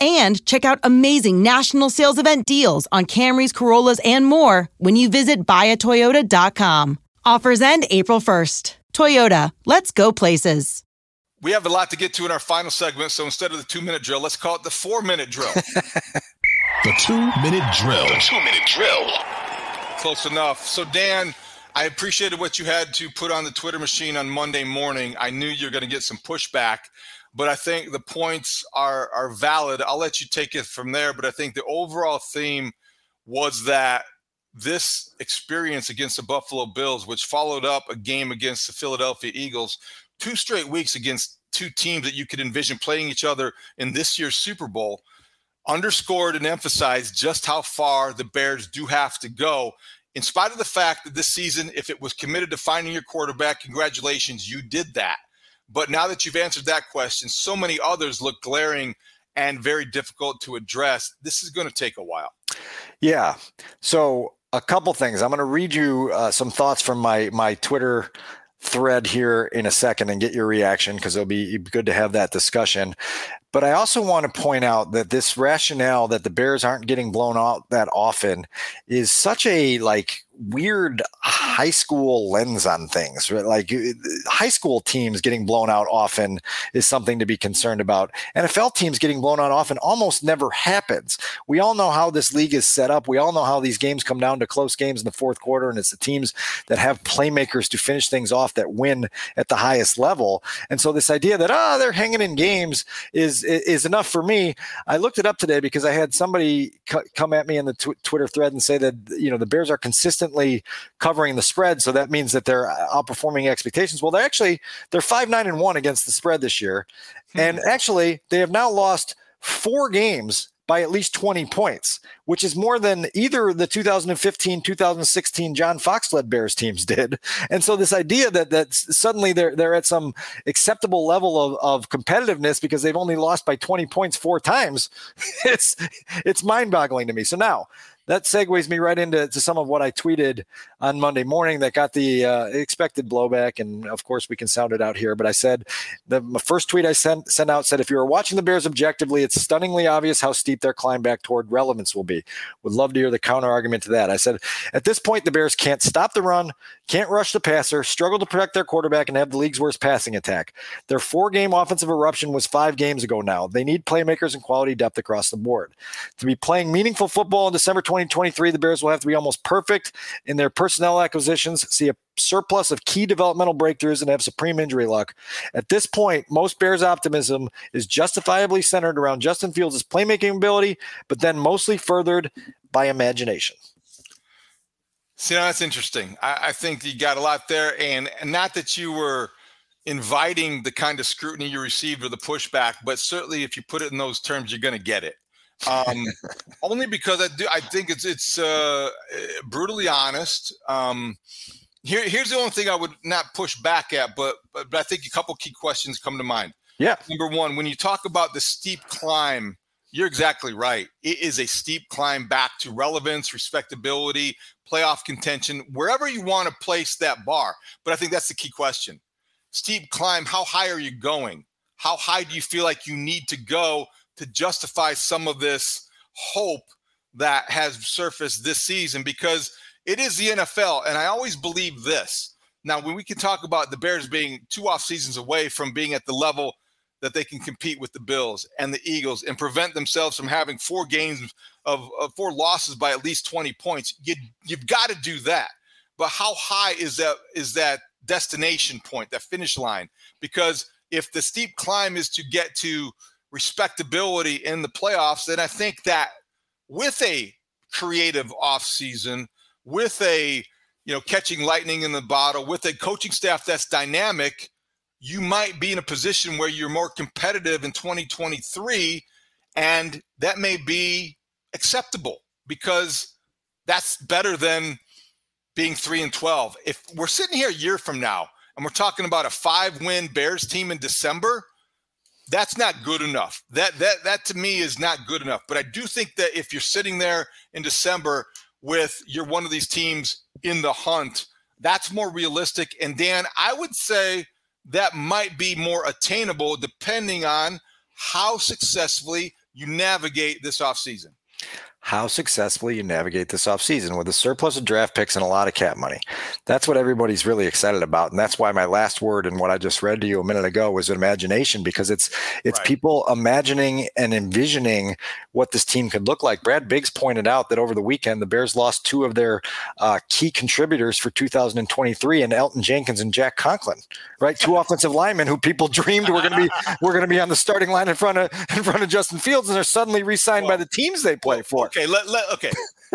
and check out amazing national sales event deals on Camrys, Corollas, and more when you visit buyatoyota.com. Offers end April 1st. Toyota, let's go places. We have a lot to get to in our final segment, so instead of the two minute drill, let's call it the four minute drill. the two minute drill. The two minute drill. Close enough. So, Dan, I appreciated what you had to put on the Twitter machine on Monday morning. I knew you were going to get some pushback but I think the points are are valid. I'll let you take it from there. But I think the overall theme was that this experience against the Buffalo Bills, which followed up a game against the Philadelphia Eagles, two straight weeks against two teams that you could envision playing each other in this year's Super Bowl, underscored and emphasized just how far the Bears do have to go. In spite of the fact that this season, if it was committed to finding your quarterback, congratulations, you did that. But now that you've answered that question, so many others look glaring and very difficult to address. This is going to take a while. Yeah. So a couple things. I'm going to read you uh, some thoughts from my my Twitter thread here in a second and get your reaction because it'll be good to have that discussion. But I also want to point out that this rationale that the Bears aren't getting blown out that often is such a like weird high school lens on things. Right? Like uh, high school teams getting blown out often is something to be concerned about. NFL teams getting blown out often almost never happens. We all know how this league is set up. We all know how these games come down to close games in the fourth quarter, and it's the teams that have playmakers to finish things off that win at the highest level. And so this idea that ah oh, they're hanging in games is is enough for me. I looked it up today because I had somebody come at me in the tw- Twitter thread and say that you know the Bears are consistent consistently covering the spread. So that means that they're outperforming expectations. Well, they're actually they're five nine and one against the spread this year, hmm. and actually they have now lost four games by at least 20 points, which is more than either the 2015, 2016 John Fox led Bears teams did. And so this idea that that suddenly they're they're at some acceptable level of, of competitiveness because they've only lost by 20 points four times, it's it's mind-boggling to me. So now that segues me right into some of what I tweeted on Monday morning that got the uh, expected blowback, and of course we can sound it out here. But I said the first tweet I sent sent out said, "If you are watching the Bears objectively, it's stunningly obvious how steep their climb back toward relevance will be." Would love to hear the counter argument to that. I said, "At this point, the Bears can't stop the run, can't rush the passer, struggle to protect their quarterback, and have the league's worst passing attack. Their four-game offensive eruption was five games ago. Now they need playmakers and quality depth across the board to be playing meaningful football in December 2023. The Bears will have to be almost perfect in their." Personnel acquisitions, see a surplus of key developmental breakthroughs, and have supreme injury luck. At this point, most Bears' optimism is justifiably centered around Justin Fields' playmaking ability, but then mostly furthered by imagination. See, now that's interesting. I, I think you got a lot there, and not that you were inviting the kind of scrutiny you received or the pushback, but certainly if you put it in those terms, you're going to get it. Um, only because I do I think it's it's uh, brutally honest. Um, here, here's the only thing I would not push back at, but, but but I think a couple key questions come to mind. Yeah. Number one, when you talk about the steep climb, you're exactly right. It is a steep climb back to relevance, respectability, playoff contention, wherever you want to place that bar. But I think that's the key question. Steep climb, how high are you going? How high do you feel like you need to go to justify some of this hope that has surfaced this season? Because it is the NFL, and I always believe this. Now, when we can talk about the Bears being two off seasons away from being at the level that they can compete with the Bills and the Eagles and prevent themselves from having four games of, of four losses by at least 20 points, you, you've got to do that. But how high is that is that destination point, that finish line? Because if the steep climb is to get to respectability in the playoffs, then I think that with a creative offseason, with a you know catching lightning in the bottle with a coaching staff that's dynamic you might be in a position where you're more competitive in 2023 and that may be acceptable because that's better than being 3 and 12 if we're sitting here a year from now and we're talking about a 5 win bears team in december that's not good enough that that that to me is not good enough but i do think that if you're sitting there in december with you're one of these teams in the hunt. That's more realistic. And Dan, I would say that might be more attainable depending on how successfully you navigate this offseason how successfully you navigate this offseason with a surplus of draft picks and a lot of cap money. That's what everybody's really excited about. And that's why my last word and what I just read to you a minute ago was imagination, because it's it's right. people imagining and envisioning what this team could look like. Brad Biggs pointed out that over the weekend the Bears lost two of their uh, key contributors for 2023 and Elgton Jenkins and Jack Conklin, right? Two offensive linemen who people dreamed were going to be were going to be on the starting line in front of in front of Justin Fields, and they're suddenly re-signed well, by the teams they play for. Okay, let, let okay.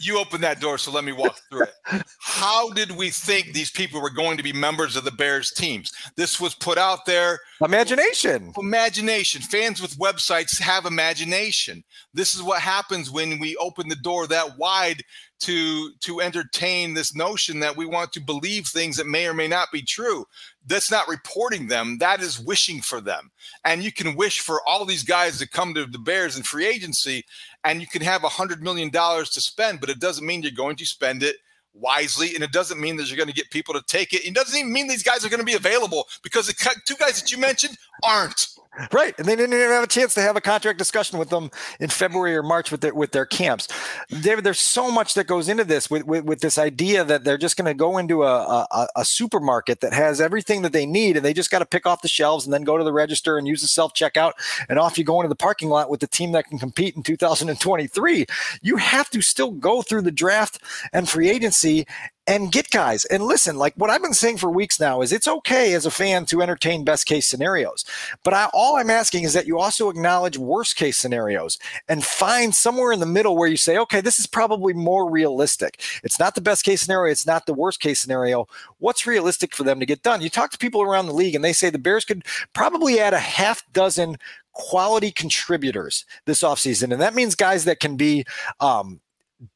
you opened that door, so let me walk through it. How did we think these people were going to be members of the Bears teams? This was put out there. Imagination. Imagination. Fans with websites have imagination. This is what happens when we open the door that wide to to entertain this notion that we want to believe things that may or may not be true. That's not reporting them. That is wishing for them. And you can wish for all these guys to come to the Bears in free agency, and you can have a hundred million dollars to spend, but it doesn't mean you're going to spend it wisely, and it doesn't mean that you're going to get people to take it. It doesn't even mean these guys are going to be available because the two guys that you mentioned aren't. Right, and they didn't even have a chance to have a contract discussion with them in February or March with their with their camps. David, there's so much that goes into this with with, with this idea that they're just going to go into a, a, a supermarket that has everything that they need, and they just got to pick off the shelves and then go to the register and use the self checkout, and off you go into the parking lot with the team that can compete in 2023. You have to still go through the draft and free agency and get guys. And listen, like what I've been saying for weeks now is it's okay as a fan to entertain best case scenarios. But I, all I'm asking is that you also acknowledge worst case scenarios and find somewhere in the middle where you say, okay, this is probably more realistic. It's not the best case scenario. It's not the worst case scenario. What's realistic for them to get done? You talk to people around the league and they say the Bears could probably add a half dozen quality contributors this offseason. And that means guys that can be um,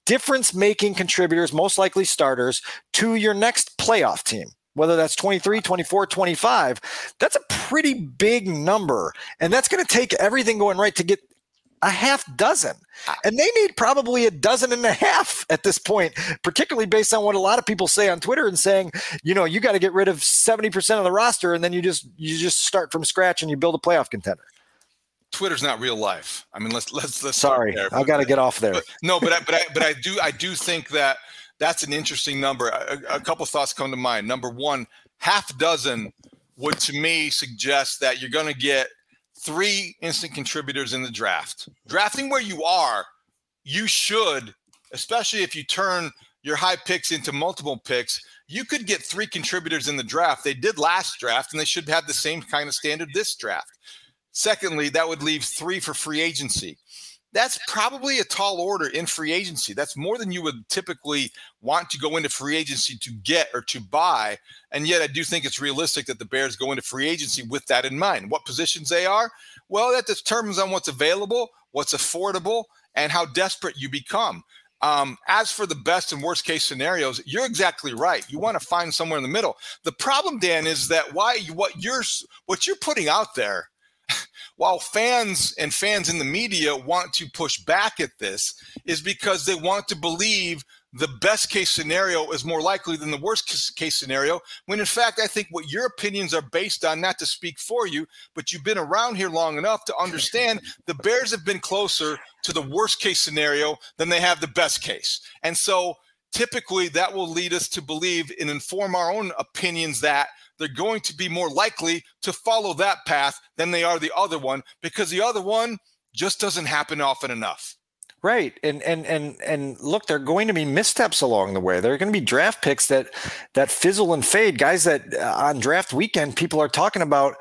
difference making contributors, most likely starters, to your next playoff team whether that's 23, 24, 25, that's a pretty big number. And that's going to take everything going right to get a half dozen. And they need probably a dozen and a half at this point, particularly based on what a lot of people say on Twitter and saying, you know, you got to get rid of 70% of the roster and then you just you just start from scratch and you build a playoff contender. Twitter's not real life. I mean, let's let's let's. Sorry, I got to get off there. But, no, but I, but I, but I do I do think that that's an interesting number. A, a couple thoughts come to mind. Number one, half dozen would to me suggest that you're going to get three instant contributors in the draft. Drafting where you are, you should, especially if you turn your high picks into multiple picks, you could get three contributors in the draft. They did last draft, and they should have the same kind of standard this draft. Secondly, that would leave three for free agency. That's probably a tall order in free agency. That's more than you would typically want to go into free agency to get or to buy. And yet, I do think it's realistic that the Bears go into free agency with that in mind. What positions they are? Well, that determines on what's available, what's affordable, and how desperate you become. Um, as for the best and worst case scenarios, you're exactly right. You want to find somewhere in the middle. The problem, Dan, is that why what you're what you're putting out there, while fans and fans in the media want to push back at this, is because they want to believe the best case scenario is more likely than the worst case scenario. When in fact, I think what your opinions are based on, not to speak for you, but you've been around here long enough to understand the Bears have been closer to the worst case scenario than they have the best case. And so typically that will lead us to believe and inform our own opinions that they're going to be more likely to follow that path than they are the other one because the other one just doesn't happen often enough. Right. And and and and look, there are going to be missteps along the way. There are going to be draft picks that that fizzle and fade. Guys that uh, on draft weekend people are talking about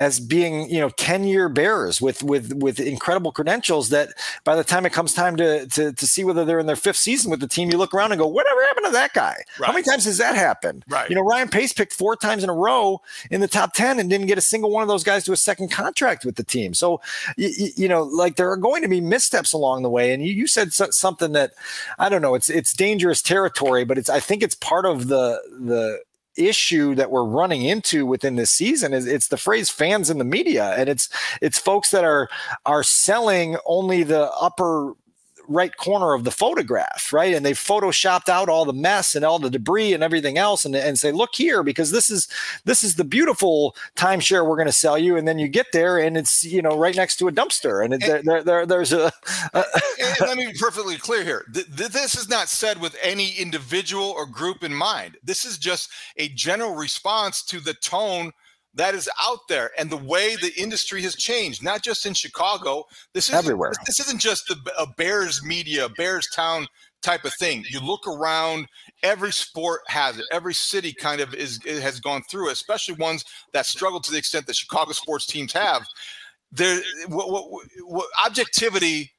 as being you know 10 year bears with with with incredible credentials that by the time it comes time to, to to see whether they're in their fifth season with the team you look around and go whatever happened to that guy? Right. how many times has that happened? Right. You know ryan pace picked four times in a row in the top 10 and didn't get a single one of those guys to a second contract with the team. So you, you know like there are going to be missteps along the way and you, you said something that i don't know it's it's dangerous territory but it's i think it's part of the the issue that we're running into within this season is it's the phrase fans in the media. And it's it's folks that are are selling only the upper right corner of the photograph, right? And they photoshopped out all the mess and all the debris and everything else, and, and say, "Look here, because this is this is the beautiful timeshare we're going to sell you." And then you get there, and it's you know right next to a dumpster, and, it, and there, there, there's a. a let me be perfectly clear here. this is not said with any individual or group in mind. This is just a general response to the tone that is out there and the way the industry has changed, not just in Chicago. This is everywhere. This isn't just a, a Bears media, Bears town type of thing. You look around, every sport has it. Every city kind of is has gone through, it, especially ones that struggle to the extent that Chicago sports teams have. There, what, what, what objectivity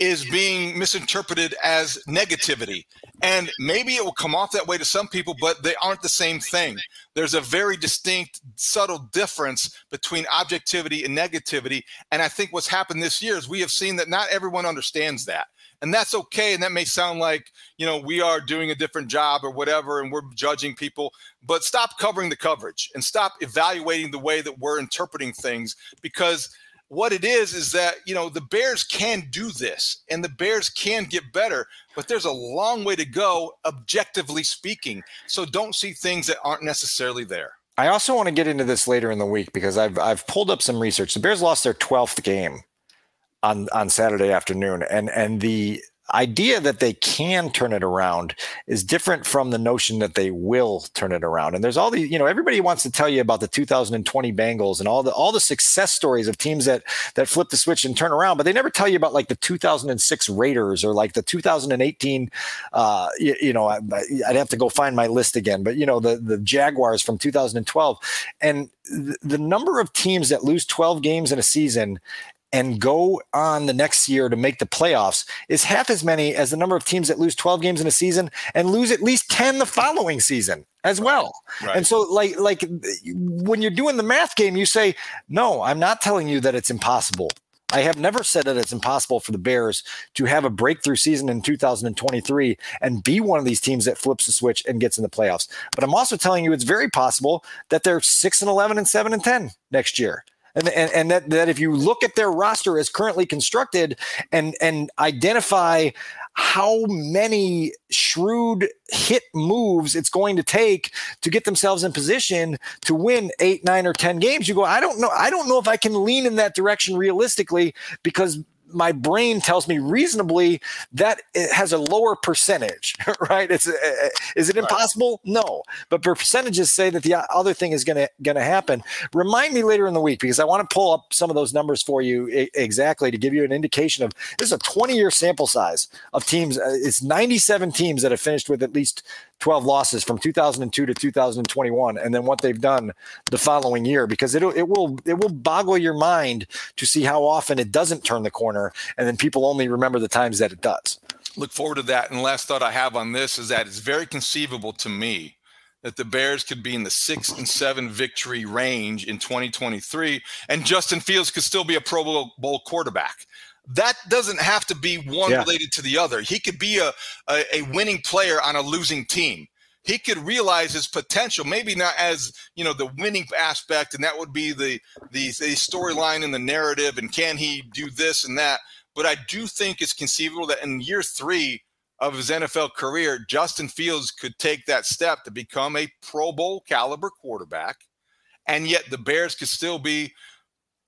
is being misinterpreted as negativity. And maybe it will come off that way to some people, but they aren't the same thing. There's a very distinct, subtle difference between objectivity and negativity. And I think what's happened this year is we have seen that not everyone understands that. And that's okay. And that may sound like, you know, we are doing a different job or whatever, and we're judging people, but stop covering the coverage and stop evaluating the way that we're interpreting things because what it is is that you know the bears can do this and the bears can get better but there's a long way to go objectively speaking. So don't see things that aren't necessarily there. I also want to get into this later in the week because i've i've pulled up some research. The bears lost their 12th game on on saturday afternoon and and the idea that they can turn it around is different from the notion that they will turn it around. And there's all these, you know, everybody wants to tell you about the 2020 Bengals and all the all the success stories of teams that that flip the switch and turn around, but they never tell you about like the 2006 Raiders or like the 2018. Uh, you, you know, I, would have to go find my list again, but you know, the the Jaguars from 2012, and the number of teams that lose 12 games in a season and go on the next year to make the playoffs is half as many as the number of teams that lose 12 games in a season and lose at least 10 the following season as well. Right. And so like like when you're doing the math game you say no, I'm not telling you that it's impossible. I have never said that it's impossible for the Bears to have a breakthrough season in 2023 and be one of these teams that flips the switch and gets in the playoffs. But I'm also telling you it's very possible that they're 6 and 11 and 7 and 10 next year. And, and, and that, that if you look at their roster as currently constructed and, and identify how many shrewd hit moves it's going to take to get themselves in position to win eight, nine, or 10 games, you go, I don't know. I don't know if I can lean in that direction realistically because my brain tells me reasonably that it has a lower percentage, right? It's uh, is it impossible? Right. No, but percentages say that the other thing is going to going to happen. Remind me later in the week because I want to pull up some of those numbers for you exactly to give you an indication of this is a 20 year sample size of teams. Uh, it's 97 teams that have finished with at least 12 losses from 2002 to 2021 and then what they've done the following year because it it will it will boggle your mind to see how often it doesn't turn the corner and then people only remember the times that it does look forward to that and last thought i have on this is that it's very conceivable to me that the Bears could be in the six and seven victory range in 2023, and Justin Fields could still be a Pro Bowl quarterback. That doesn't have to be one yeah. related to the other. He could be a, a, a winning player on a losing team. He could realize his potential, maybe not as you know the winning aspect, and that would be the the, the storyline and the narrative, and can he do this and that. But I do think it's conceivable that in year three of his NFL career, Justin Fields could take that step to become a Pro Bowl caliber quarterback, and yet the Bears could still be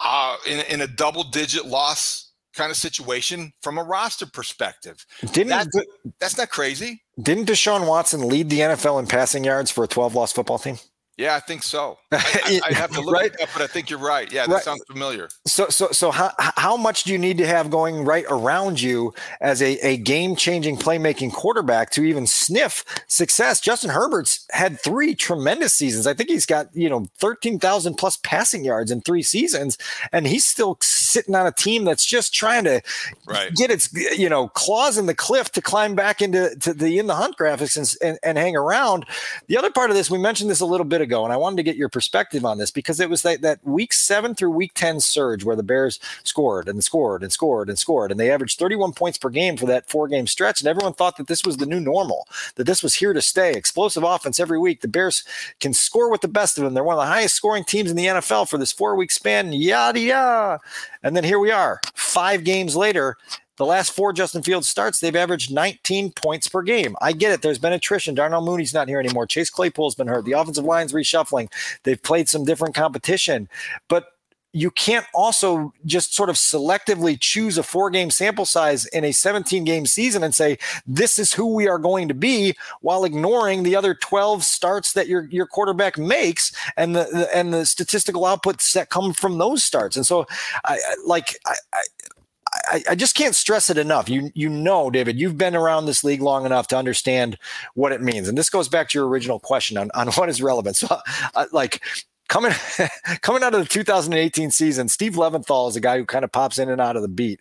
uh, in, in a double digit loss kind of situation from a roster perspective. Didn't that's, that's not crazy. Didn't Deshaun Watson lead the NFL in passing yards for a 12 loss football team? Yeah, I think so. I, I, have to look right? at but I think you're right. Yeah, that right. sounds familiar. So, so, so how, how much do you need to have going right around you as a, a game changing playmaking quarterback to even sniff success? Justin Herbert's had three tremendous seasons. I think he's got, you know, 13,000 plus passing yards in three seasons, and he's still sitting on a team that's just trying to right. get its, you know, claws in the cliff to climb back into to the in the hunt graphics and, and, and hang around. The other part of this, we mentioned this a little bit ago ago, and I wanted to get your perspective on this because it was that, that week seven through week 10 surge where the Bears scored and scored and scored and scored, and they averaged 31 points per game for that four game stretch. And everyone thought that this was the new normal, that this was here to stay. Explosive offense every week. The Bears can score with the best of them. They're one of the highest scoring teams in the NFL for this four week span, yada, yada. And then here we are, five games later, the last four Justin Fields starts, they've averaged 19 points per game. I get it. There's been attrition. Darnell Mooney's not here anymore. Chase Claypool's been hurt. The offensive line's reshuffling. They've played some different competition. But you can't also just sort of selectively choose a four game sample size in a 17 game season and say this is who we are going to be while ignoring the other 12 starts that your your quarterback makes and the, the and the statistical outputs that come from those starts and so I, I like I, I, I, just can't stress it enough. You you know, David, you've been around this league long enough to understand what it means. And this goes back to your original question on, on what is relevant. So, uh, like coming coming out of the 2018 season, Steve Leventhal is a guy who kind of pops in and out of the beat,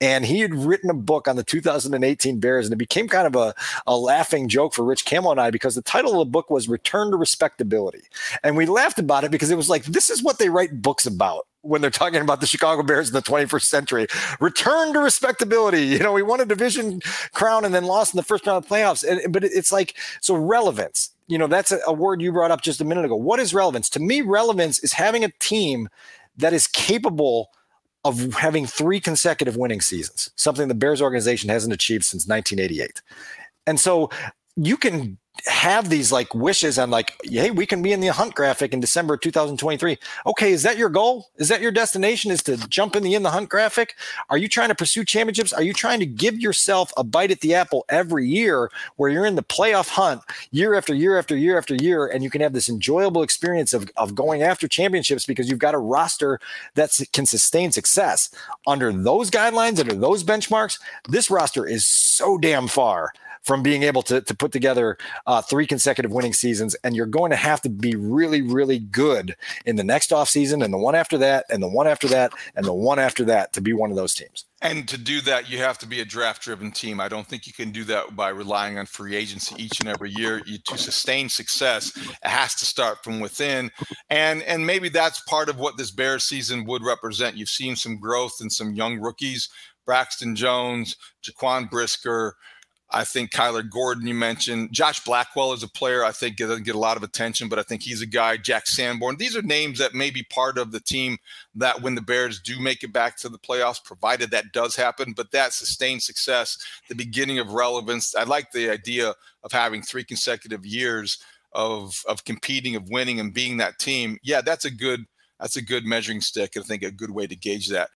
and he had written a book on the 2018 Bears, and it became kind of a, a laughing joke for Rich Campbell and I because the title of the book was "Return to Respectability," and we laughed about it because it was like this is what they write books about when they're talking about the Chicago Bears in the 21st century. Return to respectability. You know, we won a division crown and then lost in the first round of playoffs. And, but it's like, so relevance, you know, that's a, a word you brought up just a minute ago. What is relevance? To me, relevance is having a team that is capable of having three consecutive winning seasons, something the Bears organization hasn't achieved since 1988. And so you can have these like wishes and like, hey, we can be in the hunt graphic in December 2023. Okay, is that your goal? Is that your destination? Is to jump in the in the hunt graphic? Are you trying to pursue championships? Are you trying to give yourself a bite at the apple every year where you're in the playoff hunt year after year after year after year, and you can have this enjoyable experience of, of going after championships because you've got a roster that can sustain success under those guidelines, under those benchmarks? This roster is so damn far from being able to, to put together uh, three consecutive winning seasons. And you're going to have to be really, really good in the next offseason and the one after that and the one after that and the one after that to be one of those teams. And to do that, you have to be a draft driven team. I don't think you can do that by relying on free agency each and every year. You, to sustain success, it has to start from within. And and maybe that's part of what this bear season would represent. You've seen some growth in some young rookies, Braxton Jones, Jaquan Brisker, I think Kyler Gordon, you mentioned. Josh Blackwell is a player I think doesn't get a lot of attention, but I think he's a guy. Jack Sanborn. These are names that may be part of the team that when the Bears do make it back to the playoffs, provided that does happen, but that sustained success, the beginning of relevance. I like the idea of having three consecutive years of of competing, of winning, and being that team. Yeah, that's a good that's a good measuring stick. I think a good way to gauge that.